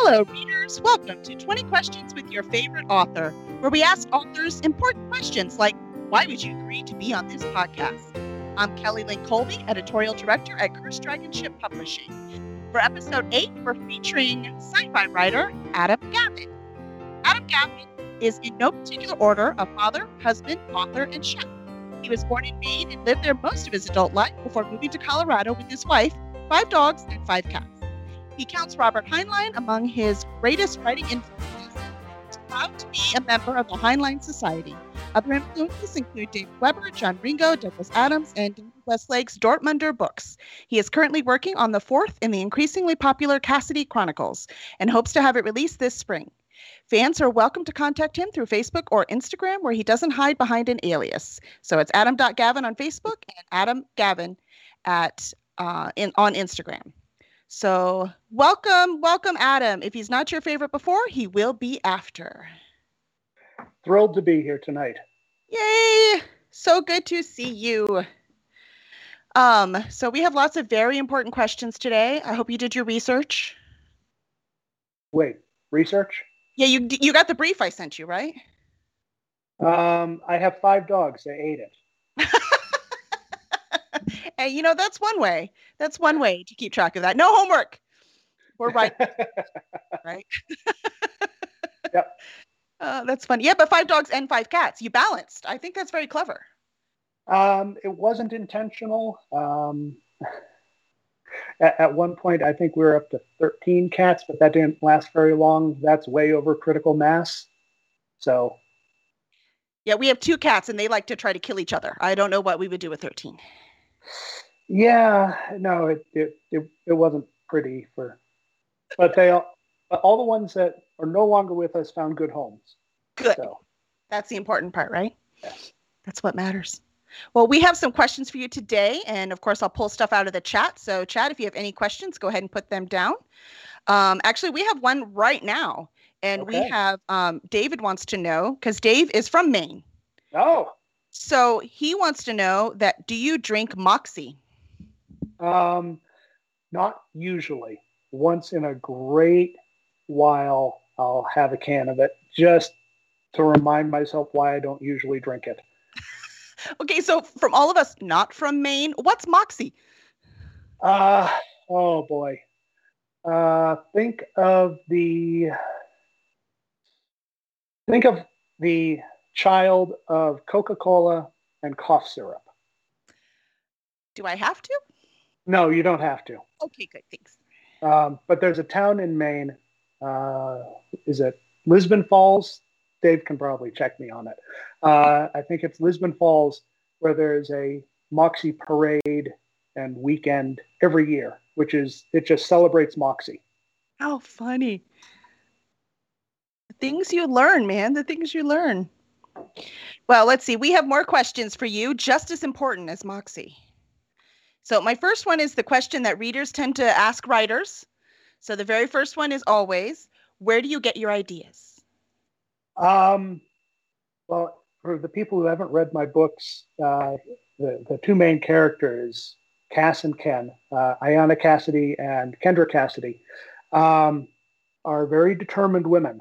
Hello, readers. Welcome to 20 Questions with Your Favorite Author, where we ask authors important questions like why would you agree to be on this podcast? I'm Kelly Lynn Colby, editorial director at Cursed Dragon Ship Publishing. For episode 8, we're featuring sci fi writer Adam Gaffen. Adam Gaffen is in no particular order a father, husband, author, and chef. He was born in Maine and lived there most of his adult life before moving to Colorado with his wife, five dogs, and five cats. He counts Robert Heinlein among his greatest writing influences. He's proud to be a member of the Heinlein Society. Other influences include David Weber, John Ringo, Douglas Adams, and Westlake's Dortmunder books. He is currently working on the fourth in the increasingly popular Cassidy Chronicles and hopes to have it released this spring. Fans are welcome to contact him through Facebook or Instagram, where he doesn't hide behind an alias. So it's adam.gaffen on Facebook and Adam Gaffen at uh, in, on Instagram. So, welcome, welcome, Adam. If he's not your favorite before, he will be after. Thrilled to be here tonight. Yay! So good to see you. Um, so we have lots of very important questions today. I hope you did your research. Wait, research? Yeah, you you got the brief I sent you, right? Um, I have five dogs. They ate it. and you know that's one way. That's one way to keep track of that. No homework. We're right. right. yep. Uh, that's funny. Yeah, but five dogs and five cats. You balanced. I think that's very clever. Um, it wasn't intentional. Um, at, at, one point, I think we were up to 13 cats, but that didn't last very long. That's way over critical mass. So. Yeah, we have two cats, and they like to try to kill each other. I don't know what we would do with 13. Yeah, no, it it it, it wasn't pretty for, but they all all the ones that are no longer with us found good homes. Good. So. That's the important part, right? Yes. That's what matters. Well, we have some questions for you today, and of course, I'll pull stuff out of the chat. So, chat, if you have any questions, go ahead and put them down. Um, actually, we have one right now, and okay. we have um, David wants to know because Dave is from Maine. Oh. So he wants to know that do you drink Moxie? Um, not usually. Once in a great while, I'll have a can of it just to remind myself why I don't usually drink it. okay, so from all of us not from Maine, what's Moxie? Uh, oh boy. Uh, think of the think of the child of Coca-Cola and cough syrup. Do I have to? No, you don't have to. Okay, good. Thanks. Um, but there's a town in Maine. Uh, is it Lisbon Falls? Dave can probably check me on it. Uh, I think it's Lisbon Falls where there's a Moxie parade and weekend every year, which is it just celebrates Moxie. How funny. The things you learn, man, the things you learn. Well, let's see. We have more questions for you, just as important as Moxie. So, my first one is the question that readers tend to ask writers. So, the very first one is always where do you get your ideas? Um, well, for the people who haven't read my books, uh, the, the two main characters, Cass and Ken, uh, Ayana Cassidy and Kendra Cassidy, um, are very determined women.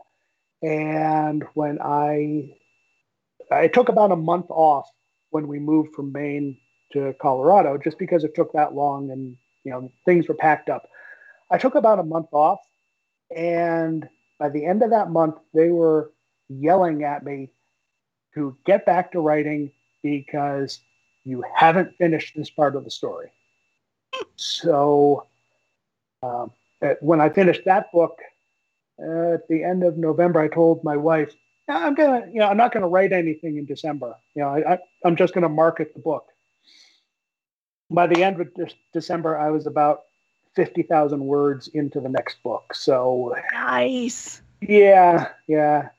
And when I, I took about a month off when we moved from Maine to Colorado just because it took that long and you know things were packed up. I took about a month off, and by the end of that month, they were yelling at me to get back to writing because you haven't finished this part of the story. So um, when I finished that book uh, at the end of November, I told my wife, "I'm gonna, you know, I'm not gonna write anything in December. You know, I, I, I'm just gonna market the book." by the end of December, I was about 50,000 words into the next book. So nice. Yeah, yeah.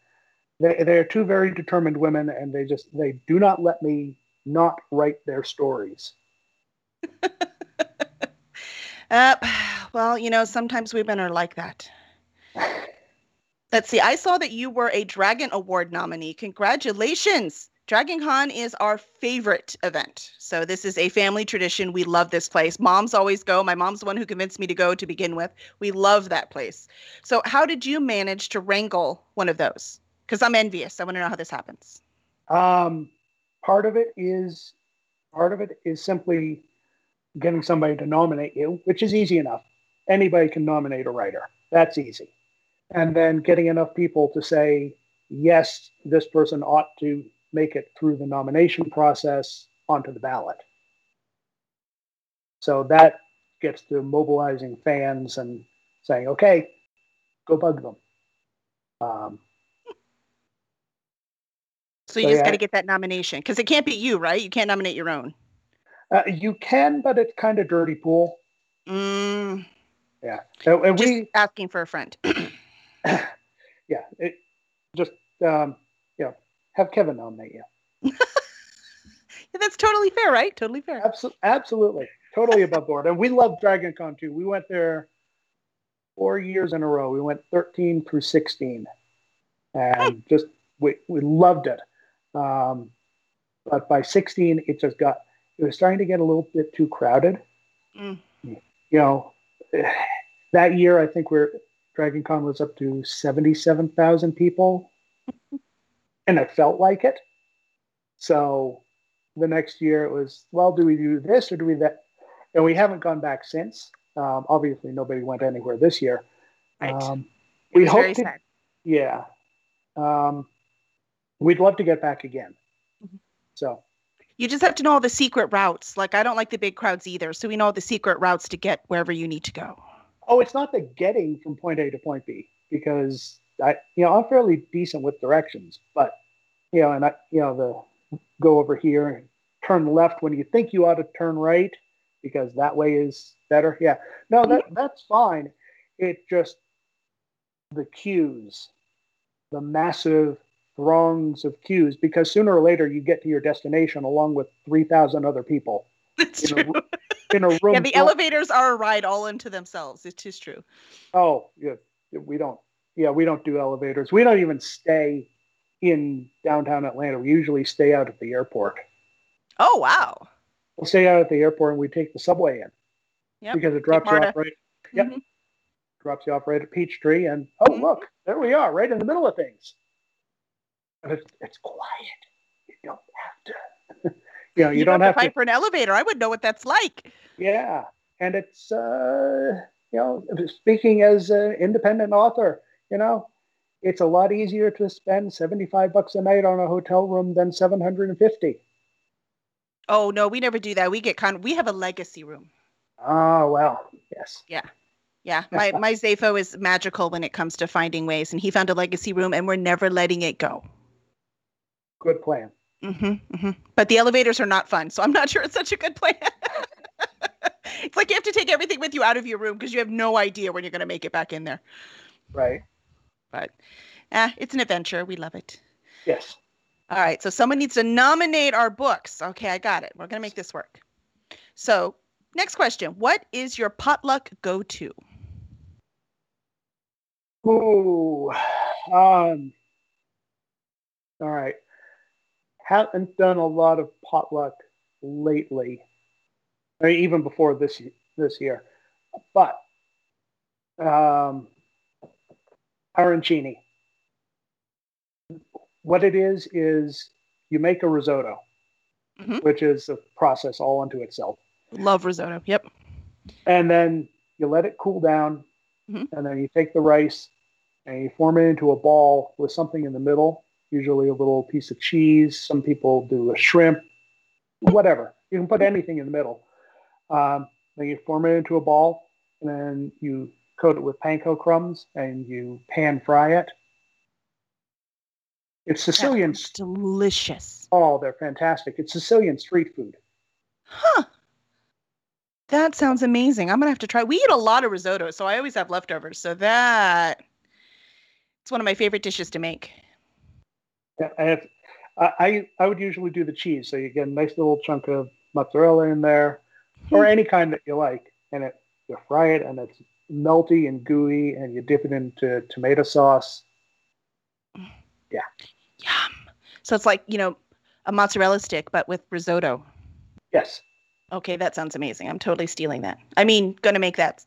They, they're two very determined women and they just, they do not let me not write their stories. uh, well, you know, sometimes women are like that. Let's see. I saw that you were a Dragon Award nominee. Congratulations. Dragon Con is our favorite event. So this is a family tradition. We love this place. Moms always go. My mom's the one who convinced me to go to begin with. We love that place. So how did you manage to wrangle one of those? Because I'm envious. I want to know how this happens. Um, part of it is part of it is simply getting somebody to nominate you, which is easy enough. Anybody can nominate a writer. That's easy. And then getting enough people to say, yes, this person ought to make it through the nomination process onto the ballot. So that gets to mobilizing fans and saying, okay, go bug them. Um, so you so just yeah, got to get that nomination because it can't be you, right? You can't nominate your own. Uh, you can, but it's kind of dirty pool. Mm. Yeah. So, and just we asking for a friend. yeah. It just um, have Kevin nominate you. yeah, that's totally fair, right? Totally fair. Absol- absolutely. Totally above board. And we love Dragon Con too. We went there four years in a row. We went 13 through 16. And hmm. just, we, we loved it. Um, but by 16, it just got, it was starting to get a little bit too crowded. Mm. You know, that year, I think we're, Dragon Con was up to 77,000 people and it felt like it. So the next year it was, well, do we do this or do we that? And we haven't gone back since. Um, obviously, nobody went anywhere this year. Right. Um, we hope to, yeah. Um, we'd love to get back again. Mm-hmm. So you just have to know all the secret routes. Like I don't like the big crowds either, so we know the secret routes to get wherever you need to go. Oh, it's not the getting from point A to point B because I, you know, I'm fairly decent with directions, but you know, and I, you know, the go over here and turn left when you think you ought to turn right because that way is better. Yeah, no, that that's fine. It just the queues, the massive throngs of queues, because sooner or later you get to your destination along with three thousand other people. That's in true. A, in a room. yeah, the full. elevators are a ride all into themselves. It is true. Oh, yeah, we don't yeah, we don't do elevators. We don't even stay in downtown Atlanta. We usually stay out at the airport. Oh wow. We'll stay out at the airport and we take the subway in. Yep. Because it drops you off right. Yep. Mm-hmm. Drops you off right at Peachtree, and oh mm-hmm. look, there we are, right in the middle of things. And it's it's quiet. You don't have to. you know, you, you don't have, have to fight for an elevator. I would know what that's like. Yeah, and it's uh, you know, speaking as an independent author, you know, it's a lot easier to spend 75 bucks a night on a hotel room than 750. Oh, no, we never do that. We get kind of, we have a legacy room. Oh, well, yes. Yeah. Yeah. My, my Zafo is magical when it comes to finding ways, and he found a legacy room, and we're never letting it go. Good plan. Mm-hmm, mm-hmm. But the elevators are not fun, so I'm not sure it's such a good plan. it's like you have to take everything with you out of your room because you have no idea when you're going to make it back in there. Right. But eh, it's an adventure. We love it. Yes. All right. So someone needs to nominate our books. Okay, I got it. We're going to make this work. So, next question What is your potluck go to? Ooh. Um, all right. Haven't done a lot of potluck lately, or even before this this year, but um, arancini. What it is is you make a risotto, mm-hmm. which is a process all unto itself. Love risotto. Yep. And then you let it cool down, mm-hmm. and then you take the rice and you form it into a ball with something in the middle, usually a little piece of cheese. Some people do a shrimp, whatever. You can put anything in the middle. Um, then you form it into a ball, and then you coat it with panko crumbs, and you pan fry it. It's Sicilian. delicious. Oh, they're fantastic. It's Sicilian street food. Huh. That sounds amazing. I'm gonna have to try. We eat a lot of risotto, so I always have leftovers. So that it's one of my favorite dishes to make. Yeah, I have. I I would usually do the cheese, so you get a nice little chunk of mozzarella in there, or hmm. any kind that you like, and it you fry it, and it's melty and gooey, and you dip it into tomato sauce. Yeah. Yum. So it's like you know, a mozzarella stick, but with risotto. Yes. Okay, that sounds amazing. I'm totally stealing that. I mean, going to make that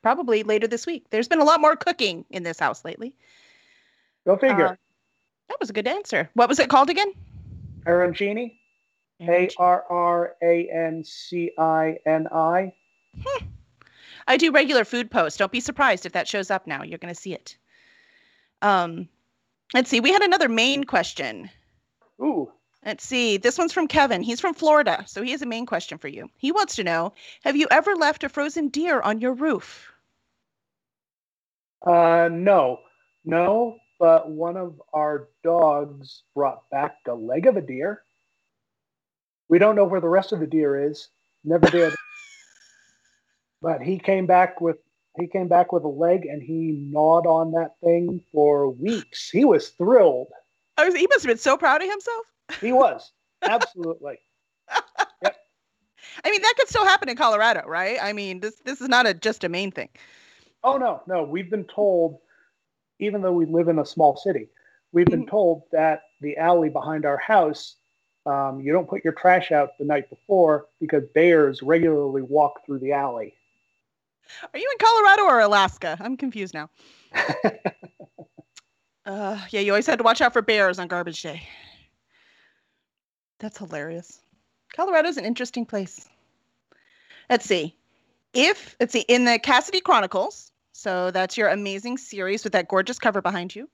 probably later this week. There's been a lot more cooking in this house lately. Go figure. Uh, that was a good answer. What was it called again? Arancini. A R R A N C I N I. I do regular food posts. Don't be surprised if that shows up now. You're going to see it. Um, let's see. We had another main question. Ooh. Let's see. This one's from Kevin. He's from Florida, so he has a main question for you. He wants to know Have you ever left a frozen deer on your roof? Uh, no. No, but one of our dogs brought back a leg of a deer. We don't know where the rest of the deer is. Never did. but he came back with he came back with a leg and he gnawed on that thing for weeks. He was thrilled. Oh, he must have been so proud of himself. He was. Absolutely. yep. I mean, that could still happen in Colorado, right? I mean, this this is not a just a Maine thing. Oh no, no. We've been told, even though we live in a small city, we've been mm-hmm. told that the alley behind our house, um, you don't put your trash out the night before because bears regularly walk through the alley. Are you in Colorado or Alaska? I'm confused now. uh, yeah, you always had to watch out for bears on garbage day. That's hilarious. Colorado's an interesting place. Let's see. If let's see in the Cassidy Chronicles, so that's your amazing series with that gorgeous cover behind you.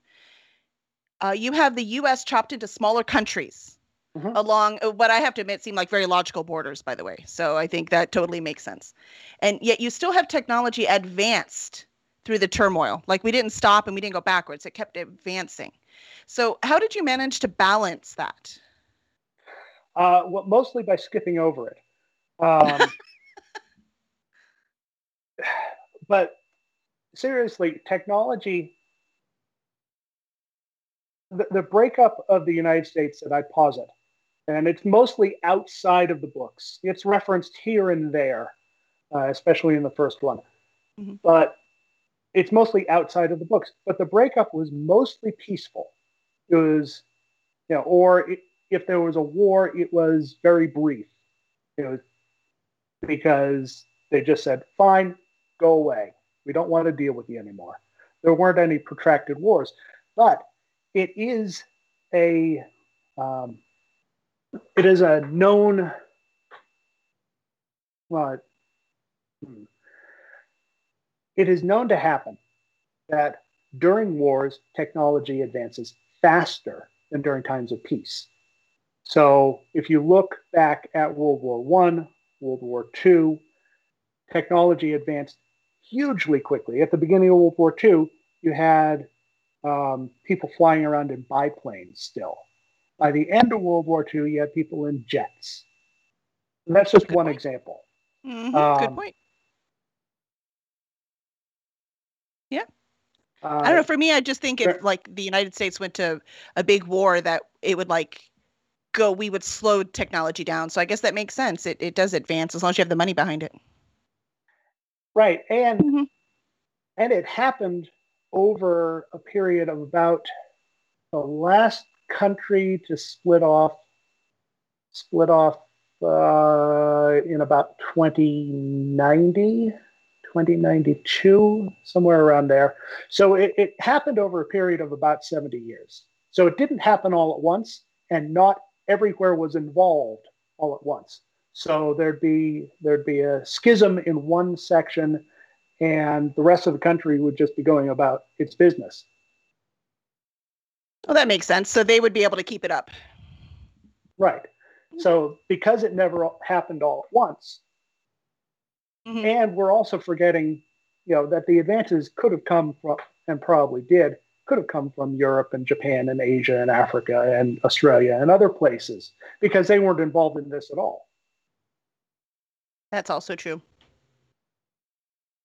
Uh, you have the U.S. chopped into smaller countries mm-hmm. along uh, what I have to admit seem like very logical borders, by the way. So I think that totally makes sense. And yet you still have technology advanced through the turmoil. Like we didn't stop and we didn't go backwards; it kept advancing. So how did you manage to balance that? Uh, well, mostly by skipping over it. Um, but seriously, technology, the, the breakup of the United States that I posit, and it's mostly outside of the books. It's referenced here and there, uh, especially in the first one. Mm-hmm. But it's mostly outside of the books. But the breakup was mostly peaceful. It was, you know, or it, if there was a war, it was very brief. It was because they just said, fine, go away. We don't want to deal with you anymore. There weren't any protracted wars, but it is a um, it is a known well, hmm. it is known to happen that during wars technology advances faster than during times of peace. So if you look back at World War One, World War Two, technology advanced hugely quickly. At the beginning of World War II, you had um, people flying around in biplanes still. By the end of World War II, you had people in jets. And that's just Good one point. example. Mm-hmm. Um, Good point. Yeah. Uh, I don't know. For me, I just think if like the United States went to a big war, that it would like go. We would slow technology down. So I guess that makes sense. It it does advance as long as you have the money behind it. Right. And mm-hmm. and it happened over a period of about the last country to split off split off uh, in about 2090 2092 somewhere around there so it, it happened over a period of about 70 years so it didn't happen all at once and not everywhere was involved all at once so there'd be there'd be a schism in one section, and the rest of the country would just be going about its business. Well, that makes sense. So they would be able to keep it up. Right. So because it never happened all at once, mm-hmm. and we're also forgetting, you know, that the advances could have come from, and probably did, could have come from Europe and Japan and Asia and Africa and Australia and other places because they weren't involved in this at all. That's also true.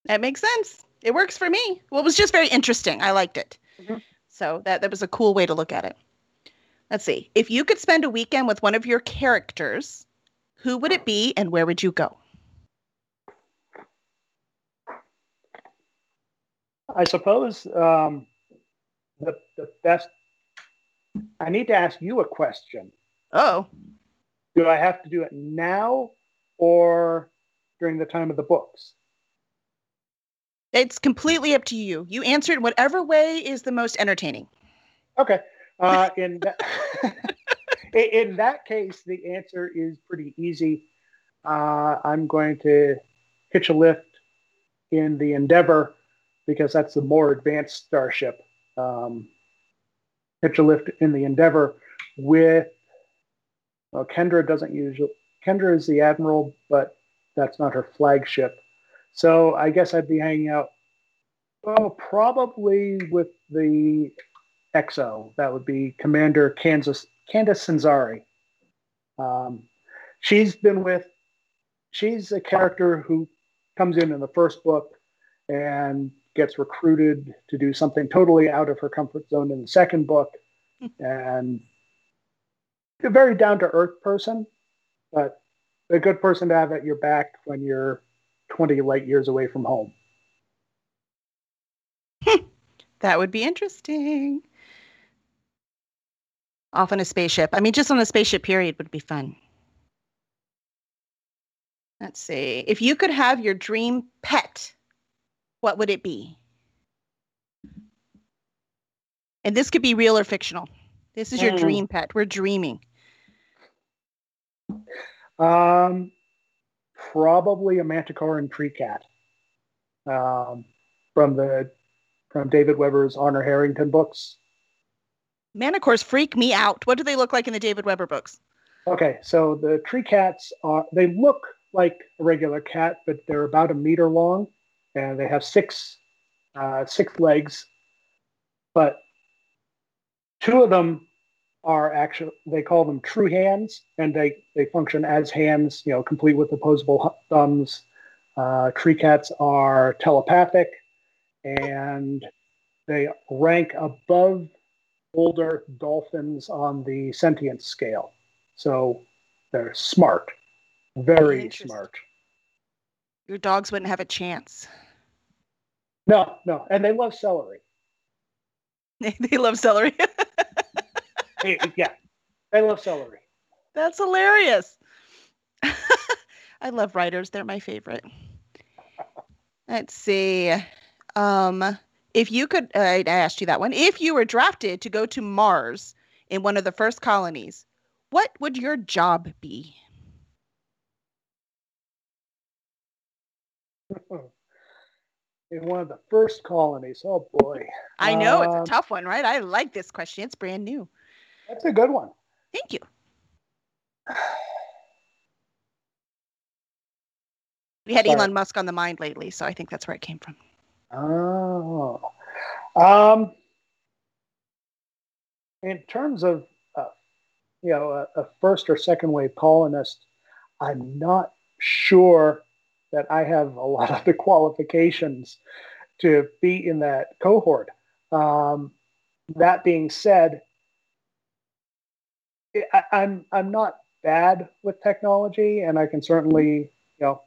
That makes sense. It works for me. Well, it was just very interesting. I liked it. Mm-hmm. So that, that was a cool way to look at it. Let's see. If you could spend a weekend with one of your characters, who would it be and where would you go? I suppose um, the, the best. I need to ask you a question. Oh. Do I have to do it now or during the time of the books? It's completely up to you. You answer it whatever way is the most entertaining. Okay. Uh, in that, in that case, the answer is pretty easy. Uh, I'm going to hitch a lift in the Endeavor because that's the more advanced starship. Um, hitch a lift in the Endeavor with well, Kendra doesn't usually. Kendra is the admiral, but that's not her flagship. So I guess I'd be hanging out. Oh, probably with the XO. That would be Commander Kansas Candace Sanzari. Um, she's been with. She's a character who comes in in the first book and gets recruited to do something totally out of her comfort zone in the second book, and a very down to earth person, but a good person to have at your back when you're 20 light years away from home. that would be interesting. Off on a spaceship. I mean, just on a spaceship period would be fun. Let's see. If you could have your dream pet, what would it be? And this could be real or fictional. This is your mm. dream pet. We're dreaming. Um, probably a manticore and tree cat. Um, from the from David Weber's Honor Harrington books. Manticores freak me out. What do they look like in the David Weber books? Okay, so the tree cats are they look like a regular cat, but they're about a meter long, and they have six uh, six legs. But two of them are actually they call them true hands, and they they function as hands, you know, complete with opposable thumbs. Uh, tree cats are telepathic, and they rank above older dolphins on the sentience scale. So they're smart, very smart. Your dogs wouldn't have a chance. No, no, and they love celery. they love celery. yeah, I love celery. That's hilarious. I love writers; they're my favorite. Let's see. Um, if you could, uh, I asked you that one. If you were drafted to go to Mars in one of the first colonies, what would your job be? in one of the first colonies. Oh boy. I know it's a um, tough one, right? I like this question. It's brand new. That's a good one. Thank you. We had Sorry. Elon Musk on the mind lately, so I think that's where it came from. Oh. Um, in terms of, uh, you know, a, a first or second wave colonist, I'm not sure that I have a lot of the qualifications to be in that cohort. Um, that being said, I, I'm I'm not bad with technology, and I can certainly you know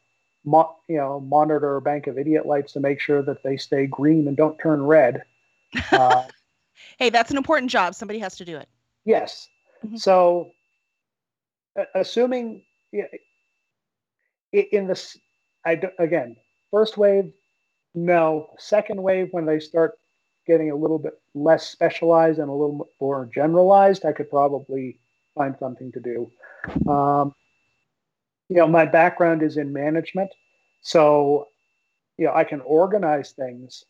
mo- you know monitor a bank of idiot lights to make sure that they stay green and don't turn red. Uh, hey, that's an important job. Somebody has to do it. Yes. Mm-hmm. So, uh, assuming in this, I do, again, first wave, no. Second wave, when they start getting a little bit less specialized and a little more generalized, I could probably find something to do. Um, you know, my background is in management, so you know I can organize things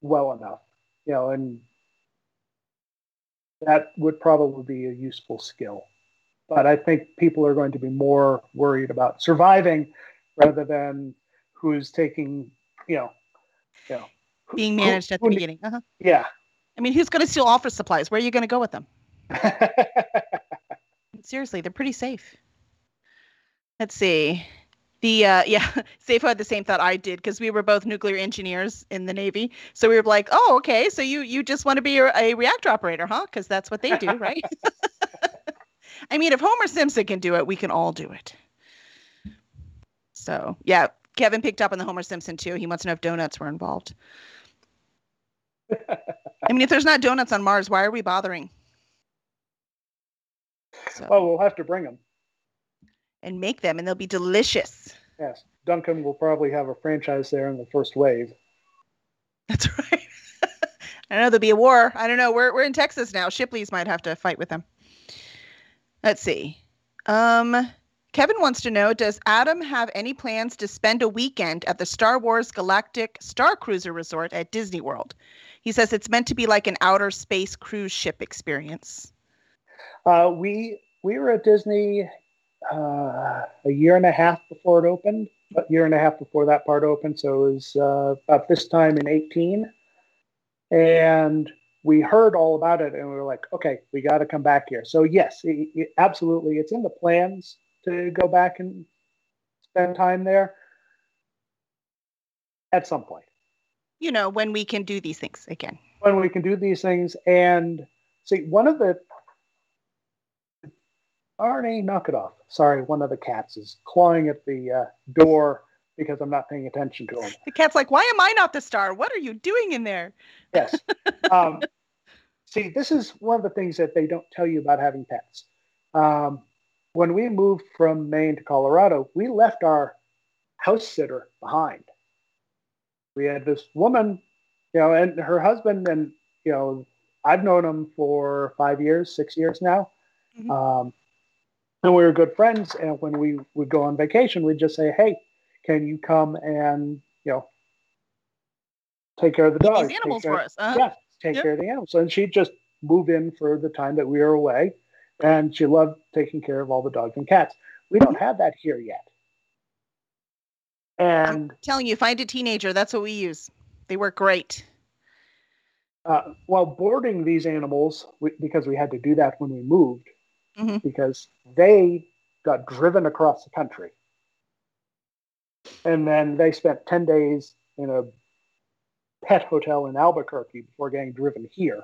well enough. You know, and that would probably be a useful skill. But I think people are going to be more worried about surviving rather than who's taking, you know, you know, being managed who, at the beginning. Uh-huh. Yeah. I mean, who's going to steal office supplies? Where are you going to go with them? Seriously, they're pretty safe. Let's see. The uh, yeah, Safo had the same thought I did because we were both nuclear engineers in the Navy. So we were like, oh, okay, so you you just want to be a, a reactor operator, huh? Because that's what they do, right? I mean, if Homer Simpson can do it, we can all do it. So yeah, Kevin picked up on the Homer Simpson too. He wants to know if donuts were involved. I mean, if there's not donuts on Mars, why are we bothering? So, Well, we'll have to bring them. and make them, and they'll be delicious. Yes, Dunkin' will probably have a franchise there in the first wave. That's right. I know there'll be a war. I don't know. We're we're in Texas now. Shipley's might have to fight with them. Let's see. Um, Kevin wants to know: Does Adam have any plans to spend a weekend at the Star Wars Galactic Star Cruiser Resort at Disney World? He says it's meant to be like an outer space cruise ship experience. Uh, we we were at Disney uh, a year and a half before it opened, a year and a half before that part opened. So it was uh, about this time in 18. And we heard all about it and we were like, okay, we got to come back here. So, yes, it, it- absolutely. It's in the plans to go back and spend time there at some point You know, when we can do these things again. when we can do these things. And see, one of the Arnie, knock it off. Sorry, one of the cats is clawing at the uh, door because I'm not paying attention to him. The cat's like, "Why am I not the star? What are you doing in there?" Yes. Um, see, this is one of the things that they don't tell you about having pets. Um, when we moved from Maine to Colorado, we left our house sitter behind. We had this woman, you know, and her husband, and you know, I've known him for five years, six years now. Mhm. Um, and we were good friends. And when we would go on vacation, we'd just say, "Hey, can you come and you know take care of the dogs, These animals care- for us. Uh-huh. yeah, take Yep. care of the animals. And she'd just move in for the time that we were away. And she loved taking care of all the dogs and cats. We don't have that here yet. And telling you, find a teenager. That's what we use. They work great. uh, while boarding these animals, we, because we had to do that when we moved, Mhm. because they got driven across the country. And then they spent 10 days in a pet hotel in Albuquerque before getting driven here.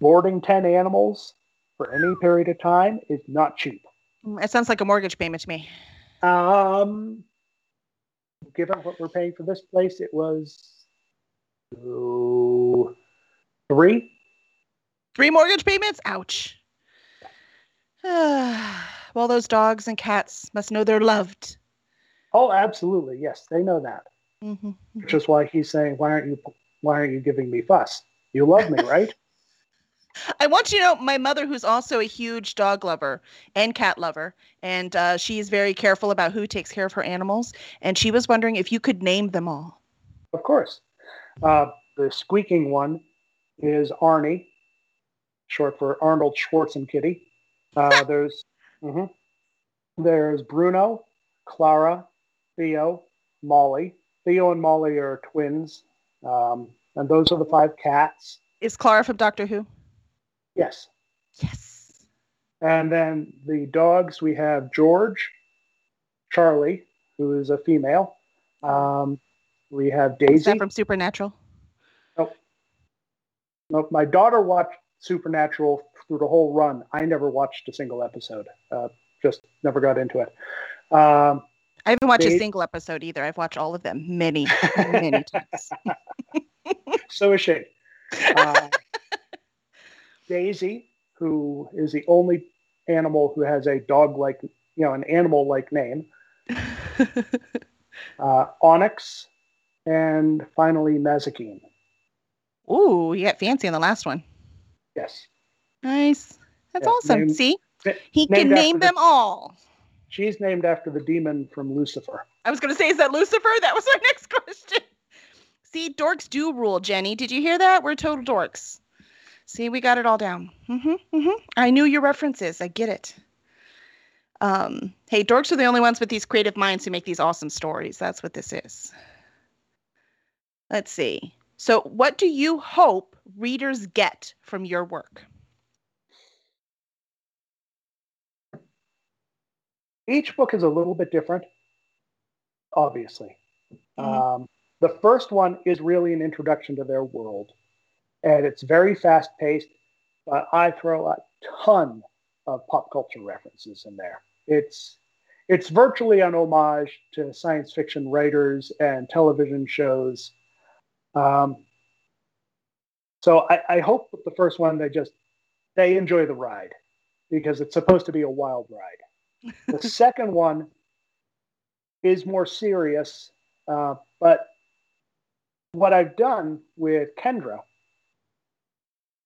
Boarding 10 animals for any period of time is not cheap. Mm, It sounds like a mortgage payment to me. Um, given what we're paying for this place, it was oh, three. Three mortgage payments? Ouch. well, those dogs and cats must know they're loved. Oh, absolutely. Yes, they know that. hmm Which is why he's saying, "Why aren't you? Why aren't you giving me fuss? You love me, right?" I want you to know my mother, who's also a huge dog lover and cat lover, and uh, is very careful about who takes care of her animals. And she was wondering if you could name them all. of course. Uh, the squeaking one is Arnie, short for Arnold Schwarzenkitty. Uh, there's mhm. there's Bruno, Clara, Theo, Molly. Theo and Molly are twins, um, and those are the five cats. Is Clara from Doctor Who? Yes. Yes. And then the dogs, we have George, Charlie, who is a female. Um, we have Is Daisy. that from Supernatural? Nope. Nope, my daughter watched Supernatural through the whole run. I never watched a single episode. Uh, just never got into it. Um, I haven't watched a single episode either. I've watched all of them many, many times. so is she. Uh, Daisy, who is the only animal who has a dog-like, you know, an animal-like name. Uh, Onyx, and finally Mazikeen. Ooh, you got fancy on the last one. Yes. Nice. That's awesome. named- See, he can name the- them all. She's named after the demon from Lucifer. I was going to say, is that Lucifer? That was my next question. See, dorks do rule, Jenny. Did you hear that? We're total dorks. See, we got it all down. Mm-hmm, mm-hmm. I knew your references. I get it. Um, hey, dorks are the only ones with these creative minds who make these awesome stories. That's what this is. Let's see. So, what do you hope readers get from your work? Each book is a little bit different, obviously. Mhm. Um, the first one is really an introduction to their world, and it's very fast paced. But I throw a ton of pop culture references in there. It's it's virtually an homage to science fiction writers and television shows. Um, so I, I hope with the first one they just they enjoy the ride because it's supposed to be a wild ride. The second one is more serious, uh, but what I've done with Kendra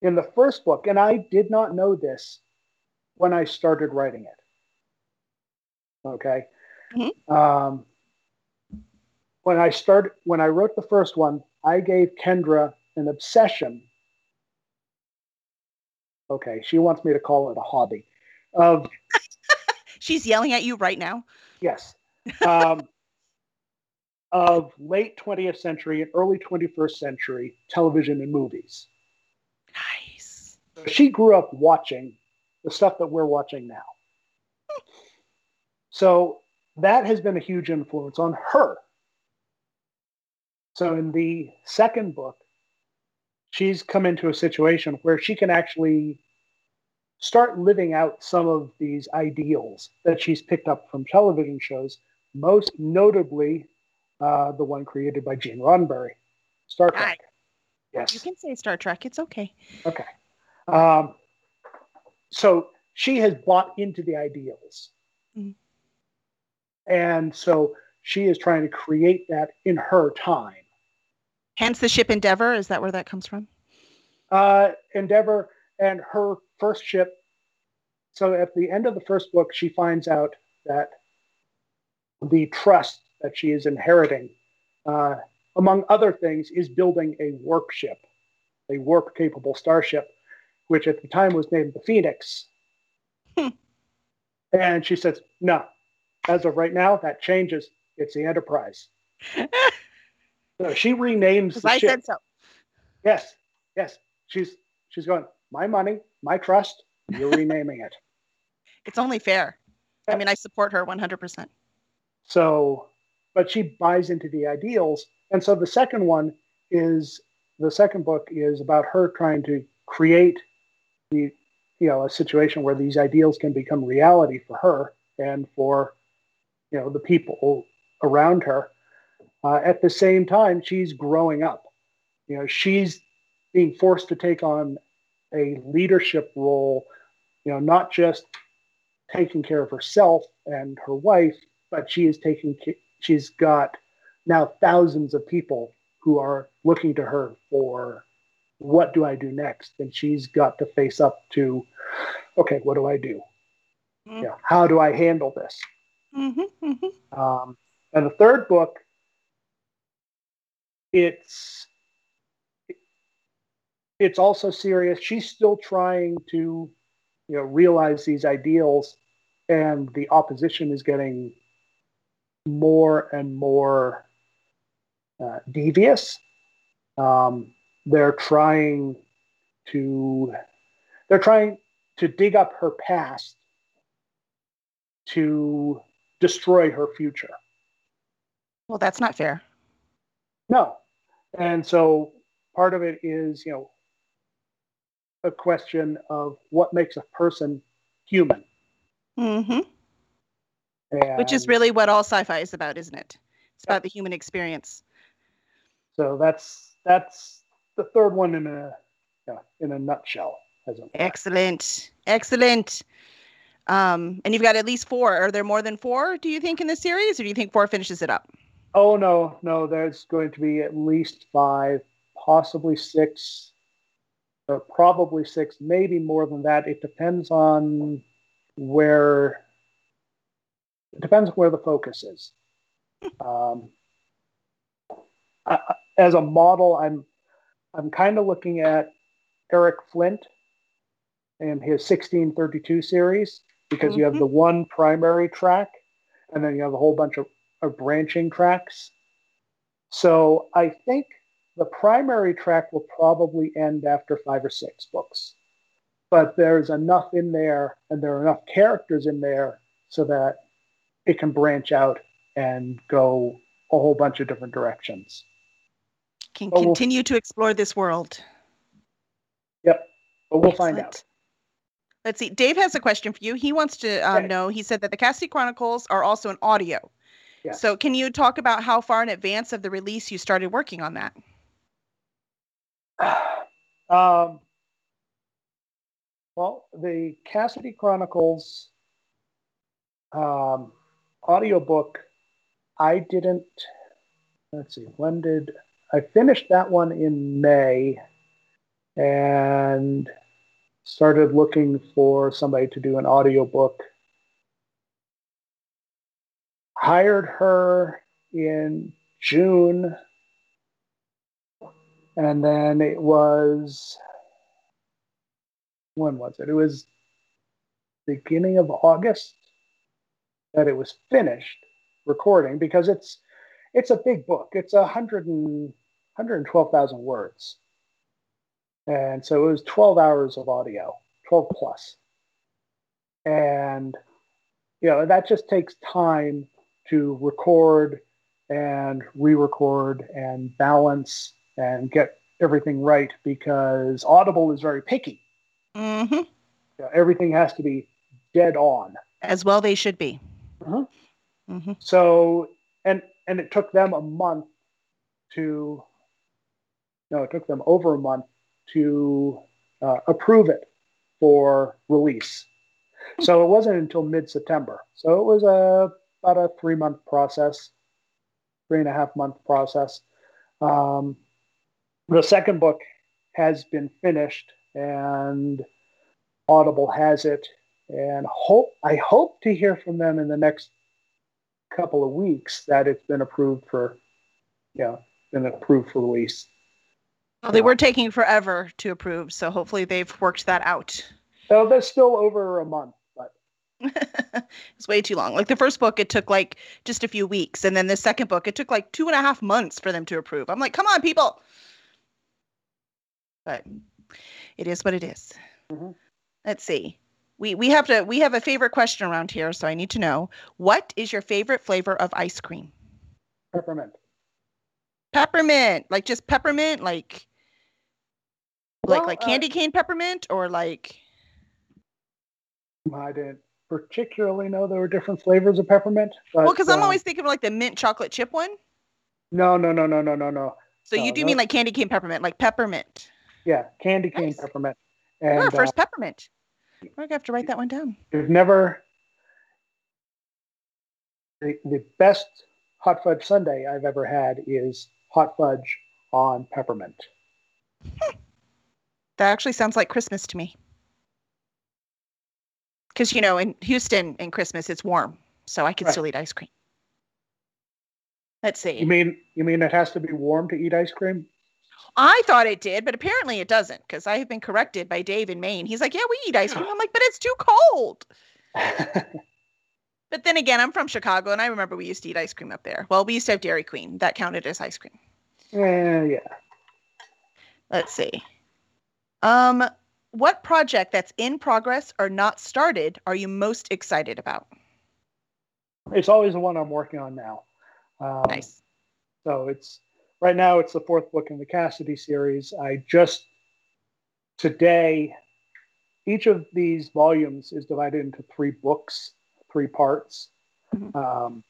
in the first book, and I did not know this when I started writing it. Okay. Mm-hmm. Um, when I started, when I wrote the first one, I gave Kendra an obsession. Okay, she wants me to call it a hobby. Of she's yelling at you right now. Yes. Um, of late 20th century and early 21st century television and movies. Nice. She grew up watching the stuff that we're watching now. so that has been a huge influence on her. So in the second book, she's come into a situation where she can actually start living out some of these ideals that she's picked up from television shows, most notably uh, the one created by Gene Roddenberry, Star Trek. Yes. You can say Star Trek. It's okay. Okay. Um, so she has bought into the ideals. Mm-hmm. And so she is trying to create that in her time. Hence the ship Endeavor. Is that where that comes from? Uh, Endeavor and her first ship. So at the end of the first book, she finds out that the trust that she is inheriting, uh, among other things, is building a warp ship, a warp capable starship, which at the time was named the Phoenix. Hmm. And she says, no, as of right now, that changes. It's the Enterprise. so she renames the I ship. said so. Yes, yes. She's she's going, my money, my trust, you're renaming it. It's only fair. I mean, I support her 100%. So but she buys into the ideals. And so the second one is the second book is about her trying to create the you know a situation where these ideals can become reality for her and for you know the people around her. Uh, at the same time, she's growing up. You know, she's being forced to take on a leadership role. You know, not just taking care of herself and her wife, but she is taking she's got now thousands of people who are looking to her for what do I do next? And she's got to face up to, okay, what do I do? Mm-hmm. Yeah, how do I handle this? Mm-hmm, mm-hmm. Um, and the third book, it's it's also serious. She's still trying to, you know, realize these ideals, and the opposition is getting more and more uh, devious. Um, they're trying to they're trying to dig up her past to destroy her future. Well, that's not fair. No. And so part of it is, you know, a question of what makes a person human. Mm-hmm. And Which is really what all sci-fi is about, isn't it? It's about the human experience. So that's that's the third one in a yeah, in a nutshell. As Excellent, excellent. Um, and you've got at least four. Are there more than four? Do you think in the series, or do you think four finishes it up? Oh no, no. There's going to be at least five, possibly six, or probably six, maybe more than that. It depends on where it depends where the focus is. Um, I, as a model, I'm I'm kind of looking at Eric Flint and his 1632 series because mm-hmm. you have mm-hmm. the one primary track and then you have a whole bunch of, of branching tracks. So I think the primary track will probably end after five or six books. But there's enough in there and there are enough characters in there so that it can branch out and go a whole bunch of different directions. Can but continue we'll, to explore this world. Yep, but we'll Excellent. find out. Let's see. Dave has a question for you. He wants to um, okay. know. He said that the Cassidy Chronicles are also an audio. So, can you talk about how far in advance of the release you started working on that? um, Well, the Cassidy Chronicles um, audiobook, I didn't. Let's see, when did I finished that one in May and started looking for somebody to do an audiobook. Hired her in June and then it was when was it? It was beginning of August that it was finished recording because it's it's a big book. It's a hundred and 112,000 words. And so it was 12 hours of audio, 12 plus. And you know, that just takes time to record and re-record and balance and get everything right because Audible is very picky. Mm-hmm. You know, everything has to be dead on. As well, they should be. Mm-hmm. Mm-hmm. So, and and it took them a month to. No, it took them over a month to uh, approve it for release. So it wasn't until mid-September. So it was a about a three-month process, three and a half month process. Um, the second book has been finished and Audible has it and hope I hope to hear from them in the next couple of weeks that it's been approved for yeah, been approved for release. Well, they were taking forever to approve, so hopefully they've worked that out. So that's still over a month, it's way too long. Like the first book, it took like just a few weeks, and then the second book, it took like two and a half months for them to approve. I'm like, come on, people. But it is what it is. Mm-hmm. Let's see. We we have to we have a favorite question around here, so I need to know what is your favorite flavor of ice cream? peppermint. Peppermint, like just peppermint, like like like uh, candy cane peppermint, or like I didn't particularly know there were different flavors of peppermint. But, well, because I'm uh, always thinking of like the mint chocolate chip one. no, no, no, no, no, no, no. So No, you do no. mean like candy cane peppermint, like peppermint? Yeah, candy cane Nice. peppermint. And first uh, peppermint. I'm gonna have to write that one down. you've never the, the best hot fudge sundae I've ever had is hot fudge on peppermint. That actually sounds like Christmas to me. Because you know, in Houston, in Christmas, it's warm, so I can Right. still eat ice cream. Let's see. You mean you mean it has to be warm to eat ice cream? I thought it did, but apparently it doesn't. Because I have been corrected by Dave in Maine. He's like, "Yeah, we eat ice cream." I'm like, "But it's too cold." But then again, I'm from Chicago, and I remember we used to eat ice cream up there. Well, we used to have Dairy Queen. That counted as ice cream. Eh, yeah. Let's see. Um, what project that's in progress or not started are you most excited about? It's always the one I'm working on now. Um, Nice. So it's right now it's the fourth book in the Cassidy series. I just today each of these volumes is divided into three books, three parts. Mhm. Um,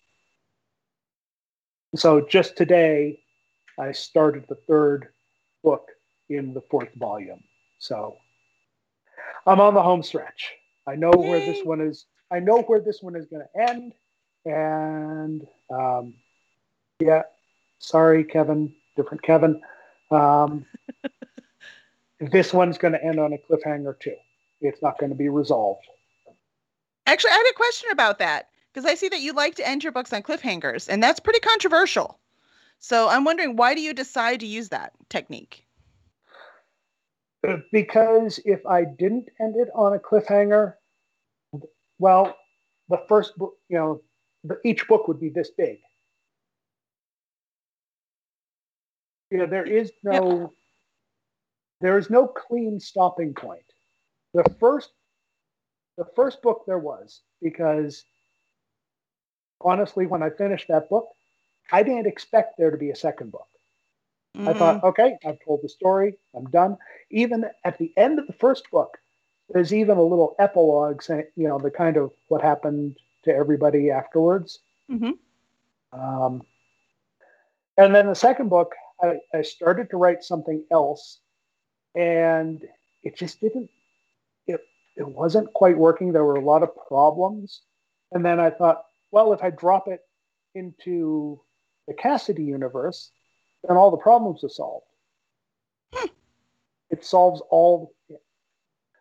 so just today I started the third book in the fourth volume. So I'm on the home stretch. I know where this one is. I know where this one is going to end, and um, yeah, sorry, Kevin, different Kevin. Um, this one's going to end on a cliffhanger too. It's not going to be resolved. Actually, I had a question about that because I see that you like to end your books on cliffhangers, and that's pretty controversial. So I'm wondering why do you decide to use that technique? Because if I didn't end it on a cliffhanger, well, the first book, you know, the, each book would be this big. You know, there is no, there is no clean stopping point. The first, the first book there was because honestly, when I finished that book, I didn't expect there to be a second book. I thought, okay, I've told the story, I'm done. Even at the end of the first book, there's even a little epilogue saying, you know, the kind of what happened to everybody afterwards. hmm Um, and then the second book, I, I started to write something else, and it just didn't. It it wasn't quite working. There were a lot of problems. And then I thought, well, if I drop it into the Cassidy universe, then all the problems are solved. Hmm. It solves all.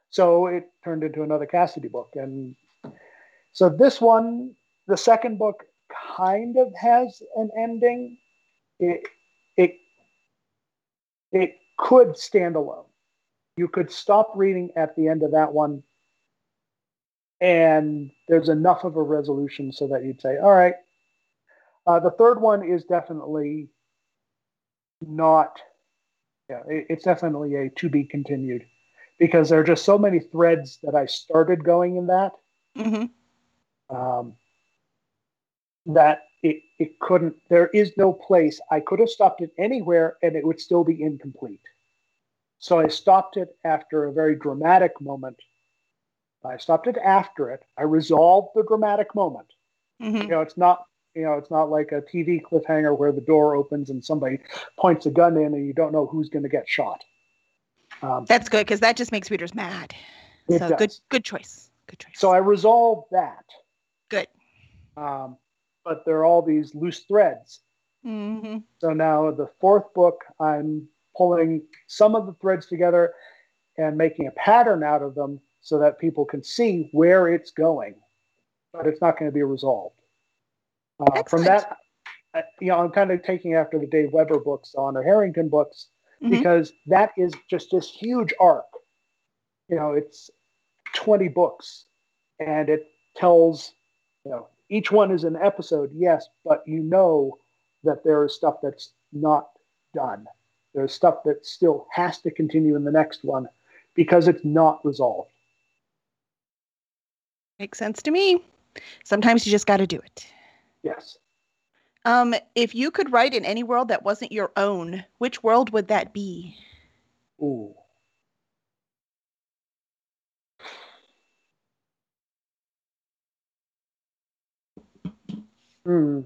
So it turned into another Cassidy book. And so this one, the second book, kind of has an ending. It, it, it could stand alone. You could stop reading at the end of that one, and there's enough of a resolution so that you'd say, all right. Uh, the third one is definitely not, yeah, it, it's definitely a to be continued because there are just so many threads that I started going in that. Mm-hmm. Um, that it, it couldn't, there is no place. I could have stopped it anywhere and it would still be incomplete. So I stopped it after a very dramatic moment. I stopped it after it. I resolved the dramatic moment. Mm-hmm. You know, it's not you know, it's not like a TV cliffhanger where the door opens and somebody points a gun in and you don't know who's going to get shot. Um, That's good because that just makes readers mad. So does. good, good choice. Good choice. So I resolved that. Good. Um, but there are all these loose threads. Mm-hmm. So now the fourth book, I'm pulling some of the threads together and making a pattern out of them so that people can see where it's going, but it's not going to be resolved. Uh, from that, you know, I'm kind of taking after the Dave Weber books, on the Honor Harrington books, mm-hmm. because that is just this huge arc. You know, it's 20 books, and it tells, you know, each one is an episode, yes, but you know that there is stuff that's not done. There's stuff that still has to continue in the next one because it's not resolved. Makes sense to me. Sometimes you just got to do it. Yes. Um, if you could write in any world that wasn't your own, which world would that be? Ooh. Hmm.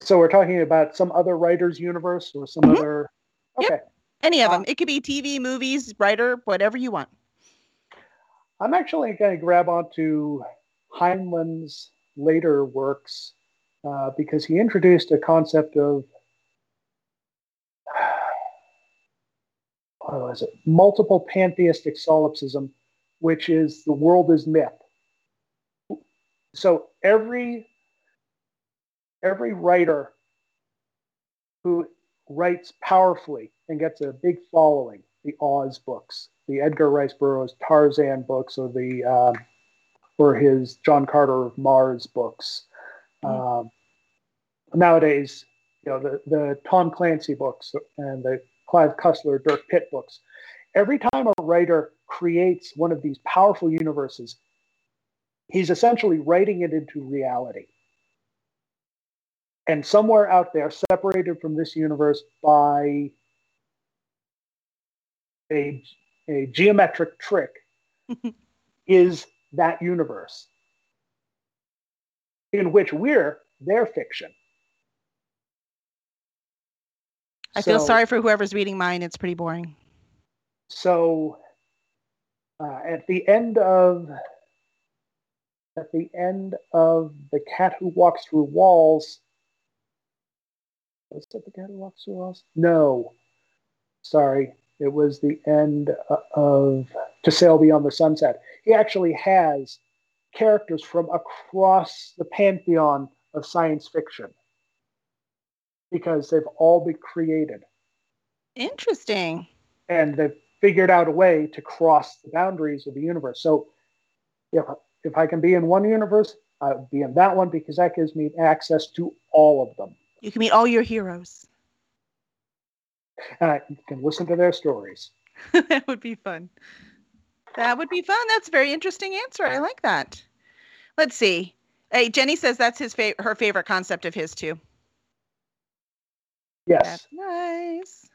So we're talking about some other writer's universe or some mm-hmm. other. Okay. Yep. Any of them. Uh, it could be TV, movies, writer, whatever you want. I'm actually going to grab onto Heinlein's later works uh, because he introduced a concept of what was it? Multiple pantheistic solipsism, which is the world is myth. So every every writer who writes powerfully and gets a big following, the Oz books, the Edgar Rice Burroughs Tarzan books, or the uh, or his John Carter of Mars books. Mm-hmm. Um, nowadays, you know the the Tom Clancy books and the Clive Cussler, Dirk Pitt books. Every time a writer creates one of these powerful universes, he's essentially writing it into reality. And somewhere out there, separated from this universe by a, a geometric trick, is that universe in which we're their fiction. I so, feel sorry for whoever's reading mine. It's pretty boring. So uh, at the end of at the end of the cat who walks through walls. Was it the cat who walks through walls? No, sorry, it was the end uh, of To Sail Beyond the Sunset. He actually has characters from across the pantheon of science fiction because they've all been created. Interesting. And they've figured out a way to cross the boundaries of the universe. So if if I can be in one universe, I would be in that one because that gives me access to all of them. You can meet all your heroes. Uh, and I can listen to their stories. that would be fun. That would be fun. That's a very interesting answer. I like that. Let's see. Hey, Jenny says that's his fa- her favorite concept of his too. Yes. That's nice.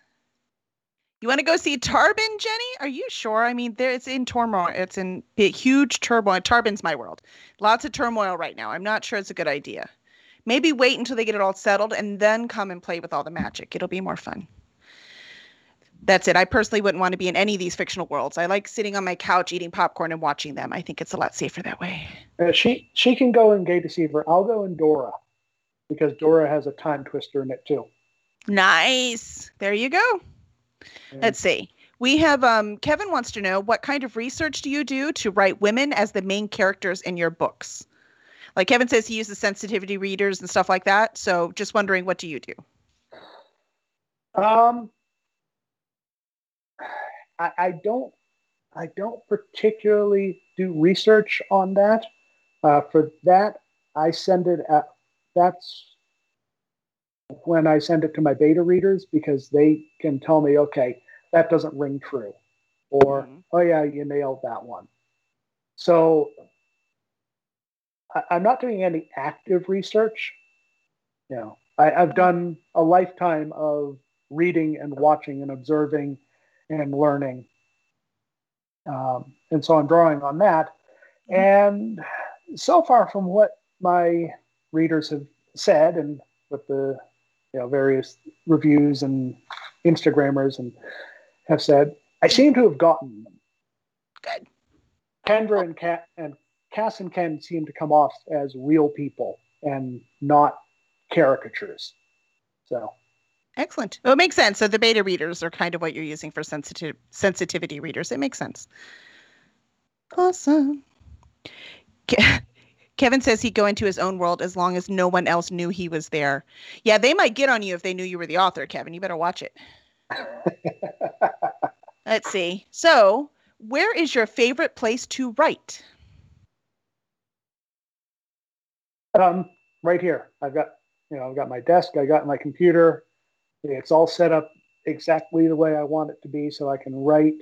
You want to go see Tarbin, Jenny? Are you sure? I mean, there it's in turmoil. It's in huge turmoil. Tarbin's my world. Lots of turmoil right now. I'm not sure it's a good idea. Maybe wait until they get it all settled and then come and play with all the magic. It'll be more fun. That's it. I personally wouldn't want to be in any of these fictional worlds. I like sitting on my couch eating popcorn and watching them. I think it's a lot safer that way. Uh, she she can go in Gay Deceiver. I'll go in Dora because Dora has a time twister in it too. Nice. There you go. Let's see. We have um, Kevin wants to know what kind of research do you do to write women as the main characters in your books? Like Kevin says, he uses sensitivity readers and stuff like that. So, just wondering, what do you do? Um, I, I don't I don't particularly do research on that. Uh, for that, I send it at that's when I send it to my beta readers because they can tell me, okay, that doesn't ring true, or mm-hmm. oh yeah, you nailed that one. So I, am not doing any active research. You know, I, I've done a lifetime of reading and watching and observing and learning. Um, and so I'm drawing on that. And so far from what my readers have said and with the you know various reviews and Instagrammers and have said, I seem to have gotten them. Good. Kendra and and Cass and Ken seem to come off as real people and not caricatures. So Excellent. Well, it makes sense. So the beta readers are kind of what you're using for sensitive sensitivity readers. It makes sense. Awesome. Ke- Kevin says he'd go into his own world as long as no one else knew he was there. Yeah, they might get on you if they knew you were the author, Kevin. You better watch it. Let's see. So, where is your favorite place to write? Um, right here. I've got, you know, I've got my desk. I got my computer. It's all set up exactly the way I want it to be, so I can write.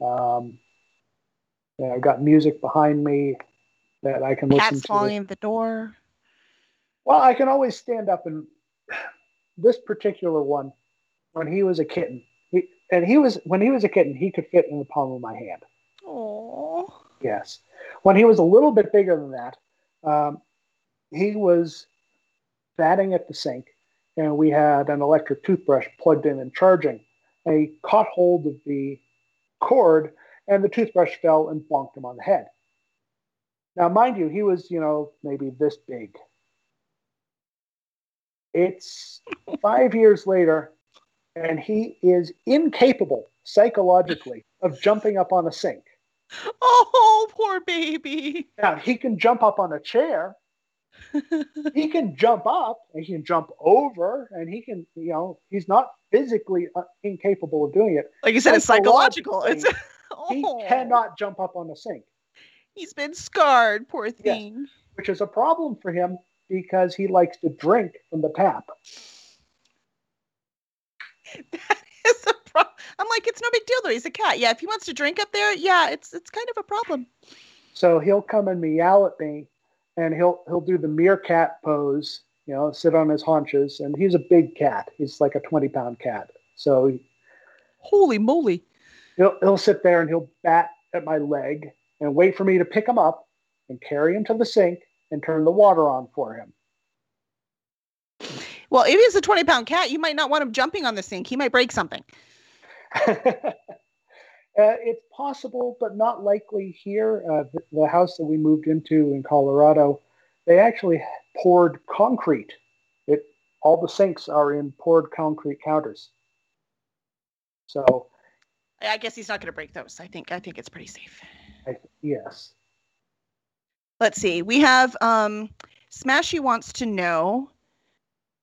Um, you know, I've got music behind me that I can listen Cats to. falling in the door. Well, I can always stand up and this particular one, when he was a kitten, he, and he was when he was a kitten, he could fit in the palm of my hand. Oh. Yes. When he was a little bit bigger than that, um, he was batting at the sink, and we had an electric toothbrush plugged in and charging. And he caught hold of the cord, and the toothbrush fell and bonked him on the head. Now, mind you, he was, you know, maybe this big. It's five years later, and he is incapable psychologically of jumping up on a sink. Oh, poor baby. Now, he can jump up on a chair, he can jump up and he can jump over and he can, you know, he's not physically uh, incapable of doing it. Like you said, it's psychological. It's oh. he cannot jump up on the sink. He's been scarred, poor thing. Yes, which is a problem for him because he likes to drink from the tap. That is a problem. I'm like, it's no big deal though. He's a cat. Yeah, if he wants to drink up there, yeah, it's it's kind of a problem. So he'll come and meow at me and he'll he'll do the meerkat pose, you know, sit on his haunches, and he's a big cat. He's like a twenty pound cat. So, holy moly! He'll he'll sit there and he'll bat at my leg and wait for me to pick him up and carry him to the sink and turn the water on for him. Well, if he's a 20 pound cat, you might not want him jumping on the sink. He might break something. Uh, it's possible, but not likely here. Uh, the, the, house that we moved into in Colorado, they actually poured concrete. It all the sinks are in poured concrete counters. So, I guess he's not going to break those. I think I think it's pretty safe. I, yes. Let's see. We have um, Smashy wants to know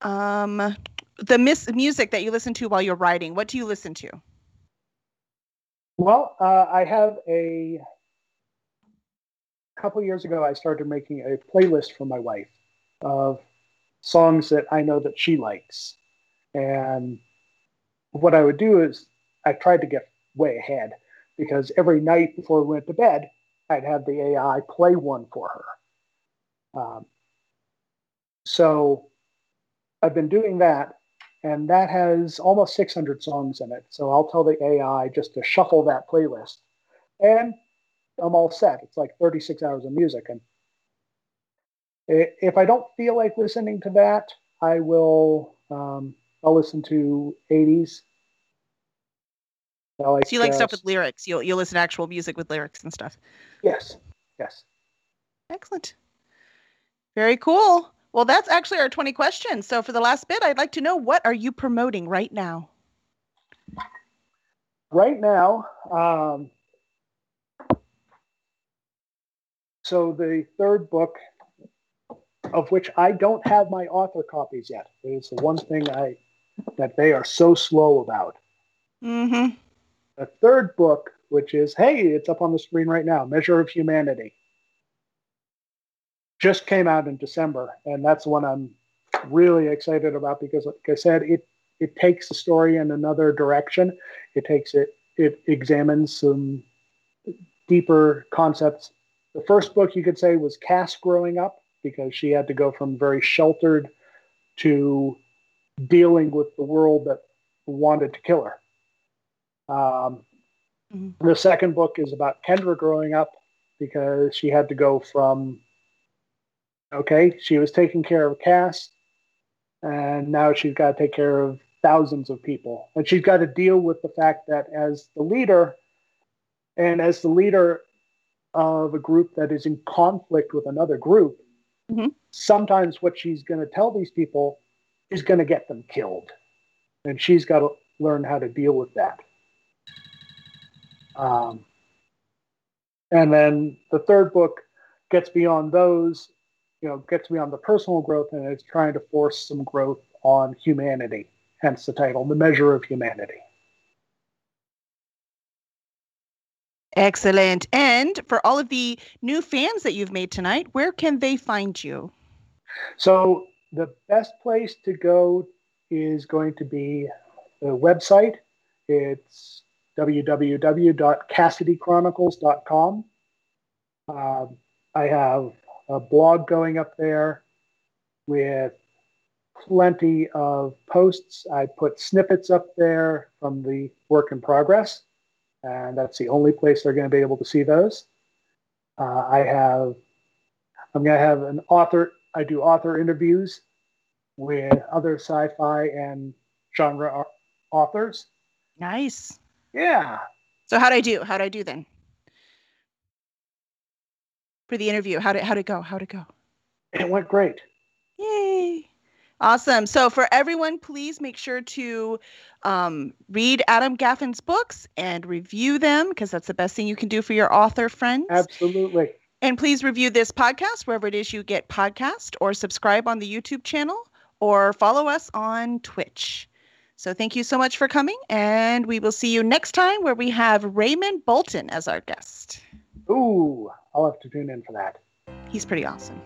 um, the mis- music that you listen to while you're writing. What do you listen to? Well, uh, I have a, a couple years ago. I started making a playlist for my wife of songs that I know that she likes, and what I would do is I tried to get way ahead because every night before we went to bed, I'd have the AI play one for her. Um, so I've been doing that, and that has almost 600 songs in it. So I'll tell the AI just to shuffle that playlist, and I'm all set. It's like 36 hours of music, and if I don't feel like listening to that, I will. Um, I'll listen to 80s, I like, So you like uh, stuff with lyrics. You'll you'll listen to actual music with lyrics and stuff. Yes, yes. Excellent. Very cool. Well, that's actually our 20 questions. So for the last bit, I'd like to know what are you promoting right now? Right now, um, so the third book, of which I don't have my author copies yet. It is the one thing I that they are so slow about. Mm-hmm. The third book, which is hey, it's up on the screen right now, Measure of Humanity, just came out in December, and that's one I'm really excited about because, like I said, it it takes the story in another direction. It takes it it examines some deeper concepts. The first book you could say was Cass growing up because she had to go from very sheltered to dealing with the world that wanted to kill her. Um, Mhm. The second book is about Kendra growing up because she had to go from okay, she was taking care of Cass, and now she's got to take care of thousands of people. And she's got to deal with the fact that as the leader, and as the leader of a group that is in conflict with another group, Mhm. sometimes what she's going to tell these people is going to get them killed. And she's got to learn how to deal with that. Um, and then the third book gets beyond those, you know, gets beyond the personal growth and is trying to force some growth on humanity. Hence the title, The Measure of Humanity. Excellent. And for all of the new fans that you've made tonight, where can they find you? So the best place to go is going to be the website. It's www.cassidychronicles.com. Um, I have a blog going up there with plenty of posts. I put snippets up there from the work in progress, and that's the only place they're going to be able to see those. Uh, I have, I'm going to have an author. I do author interviews with other sci-fi and genre authors. Nice. Yeah, So how'd I do? How'd I do then? For the interview, How did it how'd it go? How'd it go? it went great. Yay. Awesome. So, for everyone, please make sure to um, read Adam Gaffen's books and review them because that's the best thing you can do for your author friends. Absolutely. And please review this podcast wherever it is you get podcast or subscribe on the YouTube channel or follow us on Twitch. So, thank you so much for coming. And we will see you next time where we have Raymond Bolton as our guest. Ooh, I'll have to tune in for that. He's pretty awesome.